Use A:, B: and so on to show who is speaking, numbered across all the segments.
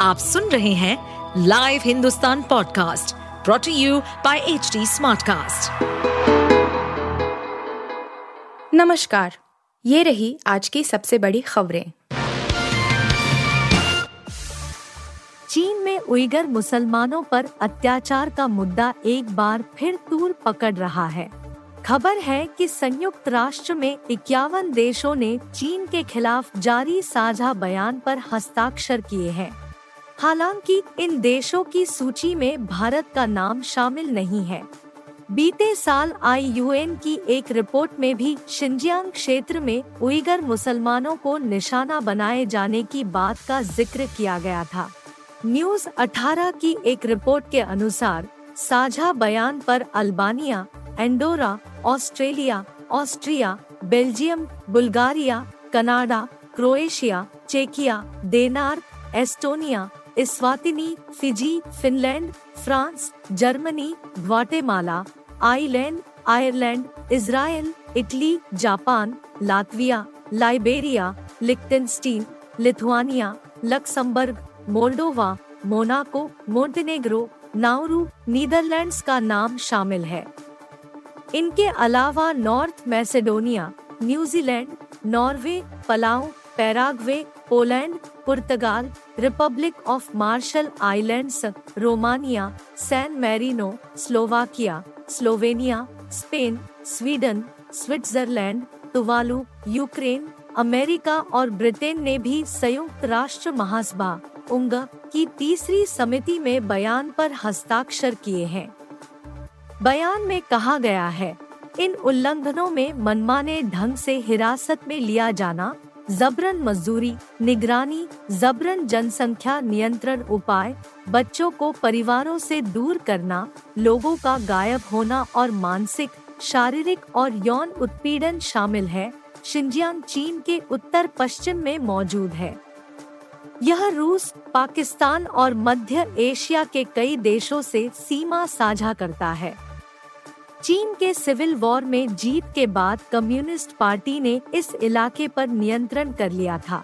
A: आप सुन रहे हैं live Hindustan podcast brought to you by H Smartcast.
B: नमस्कार, ये रही आज की सबसे बड़ी खबरें। चीन में उइगर मुसलमानों पर अत्याचार का मुद्दा एक बार फिर तूर पकड़ रहा है। खबर है कि संयुक्त राष्ट्र में इक्यावन देशों ने चीन के खिलाफ जारी साझा बयान पर हस्ताक्षर किए हैं। हालाँकि, इन देशों की सूची में भारत का नाम शामिल नहीं है। बीते साल आई की एक रिपोर्ट में भी शिंजियांग क्षेत्र में उइगर मुसलमानों को निशाना बनाए जाने की बात का ज़िक्र किया गया था। न्यूज़ 18 की एक रिपोर्ट के अनुसार, साझा बयान पर Albania, Andorra, Australia, Austria, Belgium, Bulgaria, Canada, Croatia, चेकिया Denmark Estonia Eswatini Fiji, Finland, France, Germany, Guatemala, Iceland, Ireland Israel Italy, Japan, Latvia, Liberia, Liechtenstein, Lithuania, Luxembourg, Moldova, Monaco Montenegro Nauru, Netherlands का नाम शामिल है। इनके अलावा North Macedonia, New Zealand, Norway, Palau, Paraguay Poland, Portugal, Republic of Marshall Islands, Romania, San Marino, Slovakia, Slovenia, Spain, Sweden, Switzerland, Tuvalu, Ukraine, America और Britain ने भी संयुक्त राष्ट्र महासभा, उंग, की तीसरी समिति में बयान पर हस्ताक्षर किए हैं। बयान में कहा गया है, इन उल्लंघनों में मनमाने ढंग से हिरासत में लिया जाना जबरन मजदूरी, निगरानी, जबरन जनसंख्या नियंत्रण उपाय, बच्चों को परिवारों से दूर करना, लोगों का गायब होना और मानसिक, शारीरिक और यौन उत्पीड़न शामिल है। शिंजियांग चीन के उत्तर पश्चिम में मौजूद है। यह रूस, पाकिस्तान और मध्य एशिया के कई देशों से सीमा साझा करता है। चीन के सिविल वॉर में जीत के बाद कम्युनिस्ट पार्टी ने इस इलाके पर नियंत्रण कर लिया था।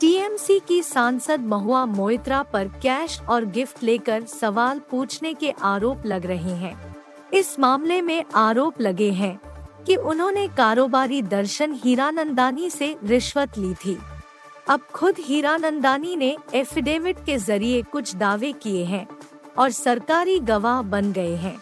B: टीएमसी की सांसद महुआ मोइत्रा पर कैश और गिफ्ट लेकर सवाल पूछने के आरोप लग रहे हैं। इस मामले में आरोप लगे हैं कि उन्होंने कारोबारी दर्शन हीरानंदानी से रिश्वत ली थी। अब खुद हीरानंदानी ने एफिडेविट के ज़रिए कुछ दावे किए हैं और सरकारी गवाह बन गए हैं।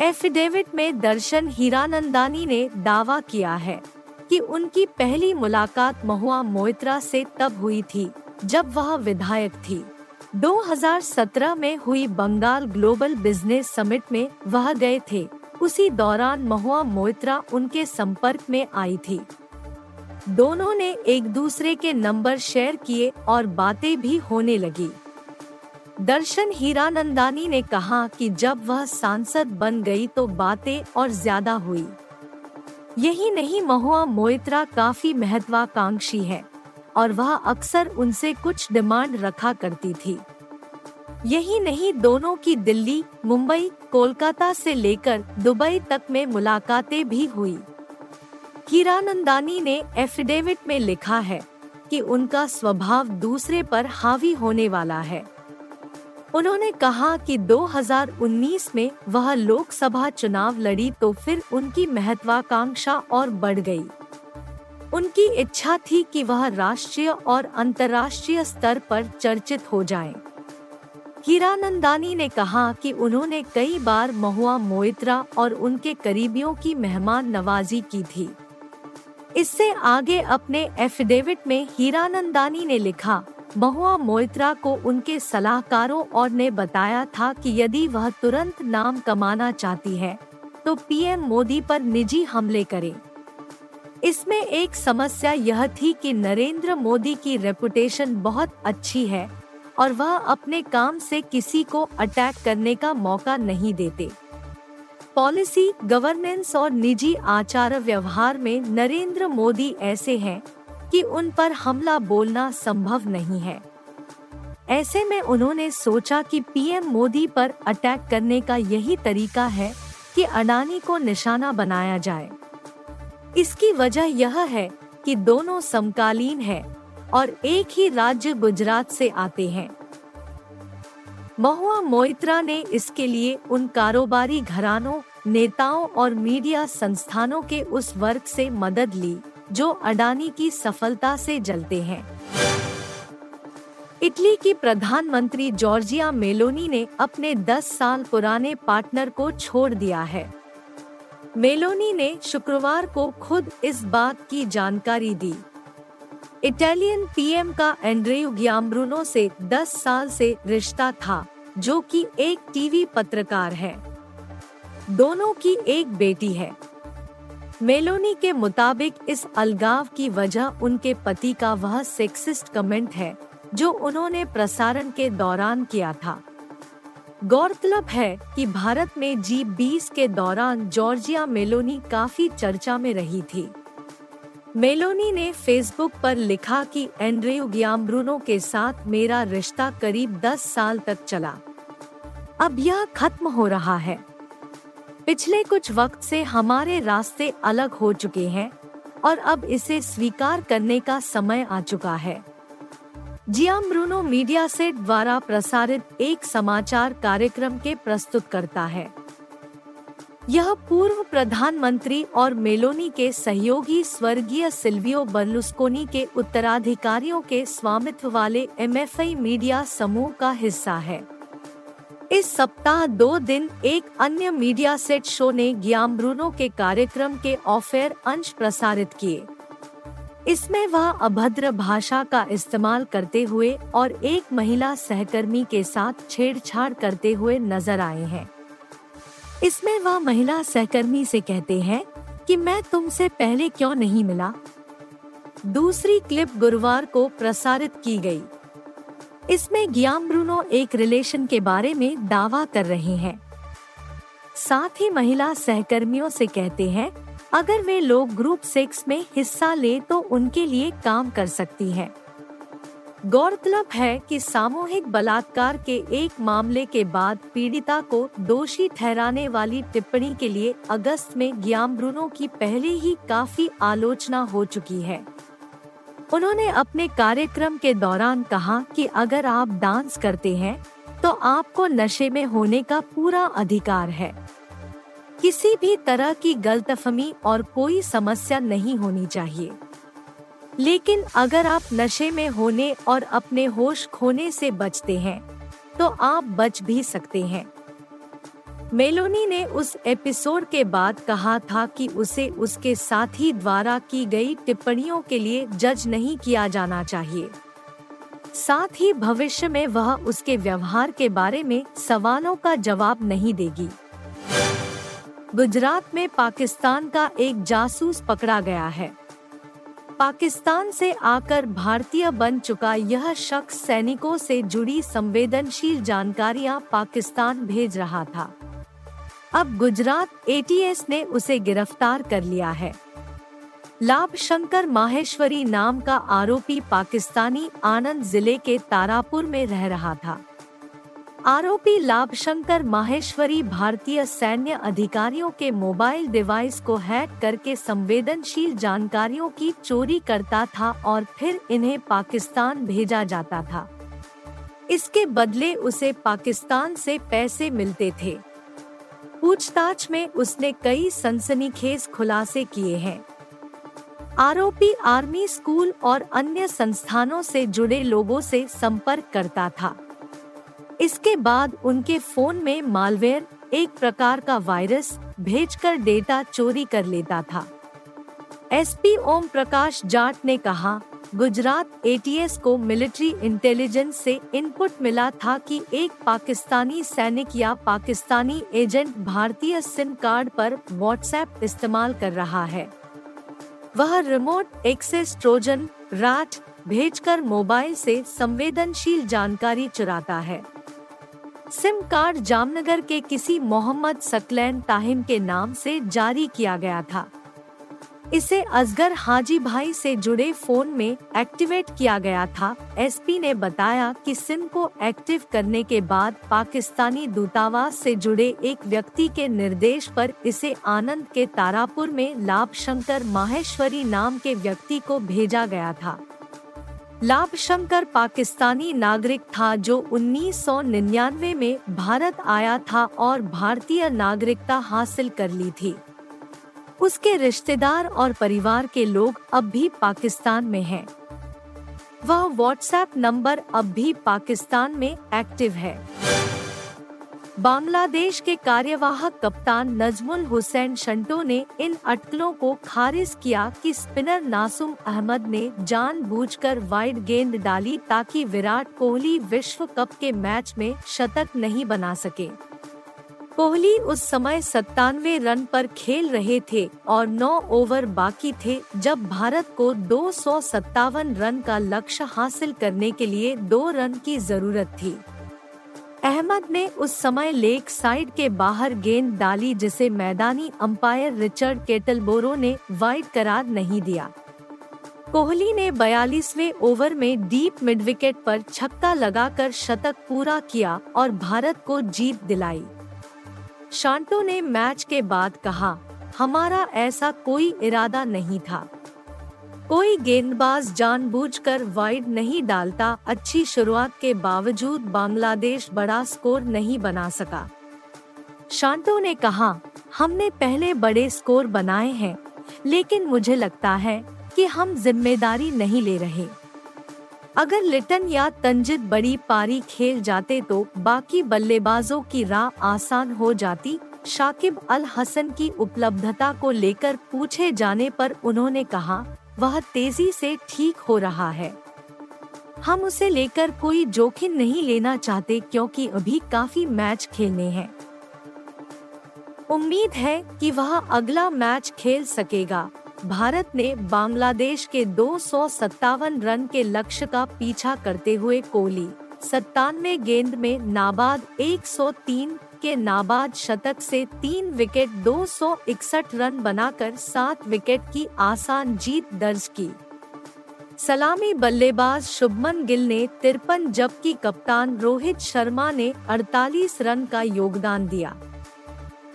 B: एफिडेविट में दर्शन हीरानंदानी ने दावा किया है कि उनकी पहली मुलाकात महुआ मोइत्रा से तब हुई थी, जब वह विधायक थी। 2017 में हुई बंगाल ग्लोबल बिज़नेस समिट में वह गए थे। उसी दौरान महुआ मोइत्रा उनके संपर्क में आई थी। दोनों ने एक दूसरे के नंबर शेयर किए और बातें भी होने लगी। दर्शन हीरानंदानी ने कहा कि जब वह सांसद बन गई तो बातें और ज़्यादा हुई। यही नहीं, महुआ मोइत्रा काफ़ी महत्वाकांक्षी है और वह अक्सर उनसे कुछ डिमांड रखा करती थी। यही नहीं, दोनों की दिल्ली, मुंबई, कोलकाता से लेकर दुबई तक में मुलाकातें भी हुई। हीरानंदानी ने एफिडेविट में लिखा है कि उनका स्वभाव दूसरे पर हावी होने वाला है। उन्होंने कहा कि 2019 में वह लोकसभा चुनाव लड़ी तो फिर उनकी महत्वाकांक्षा और बढ़ गई। उनकी इच्छा थी कि वह राष्ट्रीय और अंतर्राष्ट्रीय स्तर पर चर्चित हो जाएँ। हीरानंदानी ने कहा कि उन्होंने कई बार महुआ मोइत्रा और उनके करीबियों की मेहमान नवाजी की थी इससे आगे अपने एफिडेविट में हीरानंदानी ने लिखा महुआ मोइत्रा को उनके सलाहकारों और ने बताया था कि यदि वह तुरंत नाम कमाना चाहती है तो पीएम मोदी पर निजी हमले करे। इसमें एक समस्या यह थी कि नरेंद्र मोदी की रेपुटेशन बहुत अच्छी है और वह अपने काम से किसी को अटैक करने का मौका नहीं देते। पॉलिसी गवर्नेंस और निजी आचार व्यवहार में नरेंद्र मोदी ऐसे हैं कि उन पर हमला बोलना संभव नहीं है। ऐसे में उन्होंने सोचा कि पीएम मोदी पर अटैक करने का यही तरीका है कि अडानी को निशाना बनाया जाए। इसकी वजह यह है कि दोनों समकालीन है और एक ही राज्य गुजरात से आते हैं। महुआ मोइत्रा ने इसके लिए उन कारोबारी घरानों, नेताओं और मीडिया संस्थानों के उस वर्ग से मदद ली। जो अडानी की सफलता से जलते हैं। इटली की प्रधानमंत्री जॉर्जिया मेलोनी ने अपने 10 साल पुराने पार्टनर को छोड़ दिया है। मेलोनी ने शुक्रवार को खुद इस बात की जानकारी दी। इटालियन पीएम का एंड्रेयू ग्याम्ब्रूनो से 10 साल से रिश्ता था, जो कि एक टीवी पत्रकार है। दोनों की एक बेटी है। मेलोनी के मुताबिक इस अलगाव की वजह उनके पति का वह सेक्सिस्ट कमेंट है, जो उन्होंने प्रसारण के दौरान किया था। गौरतलब है कि भारत में जी बीस के दौरान जॉर्जिया मेलोनी काफ़ी चर्चा में रही थी। मेलोनी ने फेसबुक पर लिखा कि एंड्रेयू ग्याम्ब्रूनो के साथ मेरा रिश्ता करीब 10 साल तक चला। अब यह खत्म हो रहा है। पिछले कुछ वक्त से हमारे रास्ते अलग हो चुके हैं और अब इसे स्वीकार करने का समय आ चुका है। जियाम ब्रूनो मीडिया सेट द्वारा प्रसारित एक समाचार कार्यक्रम के प्रस्तुत करता है। यह पूर्व प्रधानमंत्री और मेलोनी के सहयोगी स्वर्गीय सिल्वियो बर्लुस्कोनी के उत्तराधिकारियों के स्वामित्व वाले एमएफआई मीडिया समूह का हिस्सा है। इस सप्ताह दो दिन एक अन्य मीडिया सेट शो ने ग्याम ब्रूनो के कार्यक्रम के ऑफेयर अंश प्रसारित किए। इसमें वह अभद्र भाषा का इस्तेमाल करते हुए और एक महिला सहकर्मी के साथ छेड़छाड़ करते हुए नज़र आए हैं। इसमें वह महिला सहकर्मी से कहते हैं कि मैं तुमसे पहले क्यों नहीं मिला? दूसरी क्लिप गुरुवार को प्रसारित की गई। इसमें गियाम ब्रूनो एक रिलेशन के बारे में दावा कर रहे हैं साथ ही महिला सहकर्मियों से कहते हैं, अगर वे लोग ग्रुप सेक्स में हिस्सा ले तो उनके लिए काम कर सकती हैं। गौरतलब है कि सामूहिक बलात्कार के एक मामले के बाद पीड़िता को दोषी ठहराने वाली टिप्पणी के लिए अगस्त में ग्याम ब्रूनो की पहले ही काफ़ी आलोचना हो चुकी है उन्होंने अपने कार्यक्रम के दौरान कहा कि अगर आप डांस करते हैं तो आपको नशे में होने का पूरा अधिकार है। किसी भी तरह की गलतफहमी और कोई समस्या नहीं होनी चाहिए। लेकिन अगर आप नशे में होने और अपने होश खोने से बचते हैं तो आप बच भी सकते हैं। मेलोनी ने उस एपिसोड के बाद कहा था कि उसे उसके साथी द्वारा की गई टिप्पणियों के लिए जज नहीं किया जाना चाहिए। साथ ही भविष्य में वह उसके व्यवहार के बारे में सवालों का जवाब नहीं देगी। गुजरात में पाकिस्तान का एक जासूस पकड़ा गया है। पाकिस्तान से आकर भारतीय बन चुका यह शख्स सैनिकों से जुड़ी संवेदनशील जानकारियाँ पाकिस्तान भेज रहा था। अब गुजरात एटीएस ने उसे गिरफ़्तार कर लिया है। लाभ शंकर माहेश्वरी नाम का आरोपी पाकिस्तानी आनंद ज़िले के तारापुर में रह रहा था। आरोपी लाभ शंकर माहेश्वरी भारतीय सैन्य अधिकारियों के मोबाइल डिवाइस को हैक करके संवेदनशील जानकारियों की चोरी करता था और फिर इन्हें पाकिस्तान भेजा जाता था। इसके बदले उसे पाकिस्तान से पैसे मिलते थे। पूछताछ में उसने कई सनसनीखेज खुलासे किए हैं। आरोपी आर्मी स्कूल और अन्य संस्थानों से जुड़े लोगों से संपर्क करता था। इसके बाद उनके फ़ोन में मालवेयर, एक प्रकार का वायरस, भेजकर डेटा चोरी कर लेता था। एसपी ओम प्रकाश जाट ने कहा गुजरात एटीएस को मिलिट्री इंटेलिजेंस से इनपुट मिला था कि एक पाकिस्तानी सैनिक या पाकिस्तानी एजेंट भारतीय सिम कार्ड पर व्हाट्सएप इस्तेमाल कर रहा है। वह रिमोट एक्सेस ट्रोजन, राट, भेजकर मोबाइल से संवेदनशील जानकारी चुराता है। सिम कार्ड जामनगर के किसी मोहम्मद सकलैन ताहिम के नाम से जारी किया गया था। इसे असगर हाजी भाई से जुड़े फ़ोन में एक्टिवेट किया गया था। एसपी ने बताया कि सिम को एक्टिव करने के बाद पाकिस्तानी दूतावास से जुड़े एक व्यक्ति के निर्देश पर इसे आनंद के तारापुर में लाभ शंकर माहेश्वरी नाम के व्यक्ति को भेजा गया था। लाभ शंकर पाकिस्तानी नागरिक था जो 1999 में भारत आया था और भारतीय नागरिकता हासिल कर ली थी। उसके रिश्तेदार और परिवार के लोग अब भी पाकिस्तान में हैं। वह व्हाट्सएप नंबर अब भी पाकिस्तान में एक्टिव है बांग्लादेश के कार्यवाहक कप्तान नजमुल हुसैन शंटो ने इन अटकलों को खारिज किया कि स्पिनर नासुम अहमद ने जानबूझकर वाइड गेंद डाली ताकि विराट कोहली विश्व कप के मैच में शतक नहीं बना सके कोहली उस समय सत्तानवे रन पर खेल रहे थे और नौ ओवर बाकी थे जब भारत को दो सौ सत्तावन रन का लक्ष्य हासिल करने के लिए दो रन की ज़रूरत थी। अहमद ने उस समय लेक साइड के बाहर गेंद डाली जिसे मैदानी अंपायर रिचर्ड केटलबोरो ने वाइड करार नहीं दिया। कोहली ने बयालीसवे ओवर में डीप मिड विकेट पर छक्का लगाकर शतक पूरा किया और भारत को जीत दिलाई। शांटो ने मैच के बाद कहा, हमारा ऐसा कोई इरादा नहीं था। कोई गेंदबाज जानबूझकर वाइड नहीं डालता, अच्छी शुरुआत के बावजूद बांग्लादेश बड़ा स्कोर नहीं बना सका। शांतो ने कहा, हमने पहले बड़े स्कोर बनाए हैं, लेकिन मुझे लगता है कि हम ज़िम्मेदारी नहीं ले रहे। अगर लिटन या तंजिद बड़ी पारी खेल जाते तो बाकी बल्लेबाजों की राह आसान हो जाती। शाकिब अल हसन की उपलब्धता को लेकर पूछे जाने पर उन्होंने कहा, वह तेज़ी से ठीक हो रहा है। हम उसे लेकर कोई जोखिम नहीं लेना चाहते क्योंकि अभी काफ़ी मैच खेलने हैं। उम्मीद है कि वह अगला मैच खेल सकेगा। भारत ने बांग्लादेश के दो सौ सत्तावन रन के लक्ष्य का पीछा करते हुए कोहली, सत्तानवे गेंद में नाबाद 103 के नाबाद शतक से तीन विकेट 261 रन बनाकर सात विकेट की आसान जीत दर्ज की। सलामी बल्लेबाज शुभमन गिल ने तिरपन जबकि कप्तान रोहित शर्मा ने 48 रन का योगदान दिया।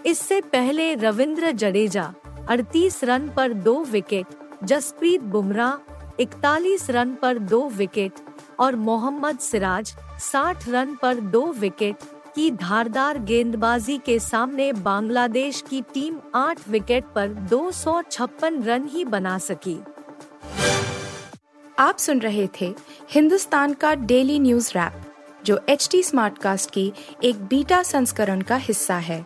B: इससे पहले रविंद्र जडेजा 38 रन पर दो विकेट जसप्रीत बुमराह 41 रन पर दो विकेट और मोहम्मद सिराज 60 रन पर दो विकेट की धारदार गेंदबाजी के सामने बांग्लादेश की टीम आठ विकेट पर दो सौ छप्पन रन ही बना सकी।
C: आप सुन रहे थे हिंदुस्तान का डेली न्यूज़ रैप, जो एच टी कास्ट की एक बीटा संस्करण का हिस्सा है।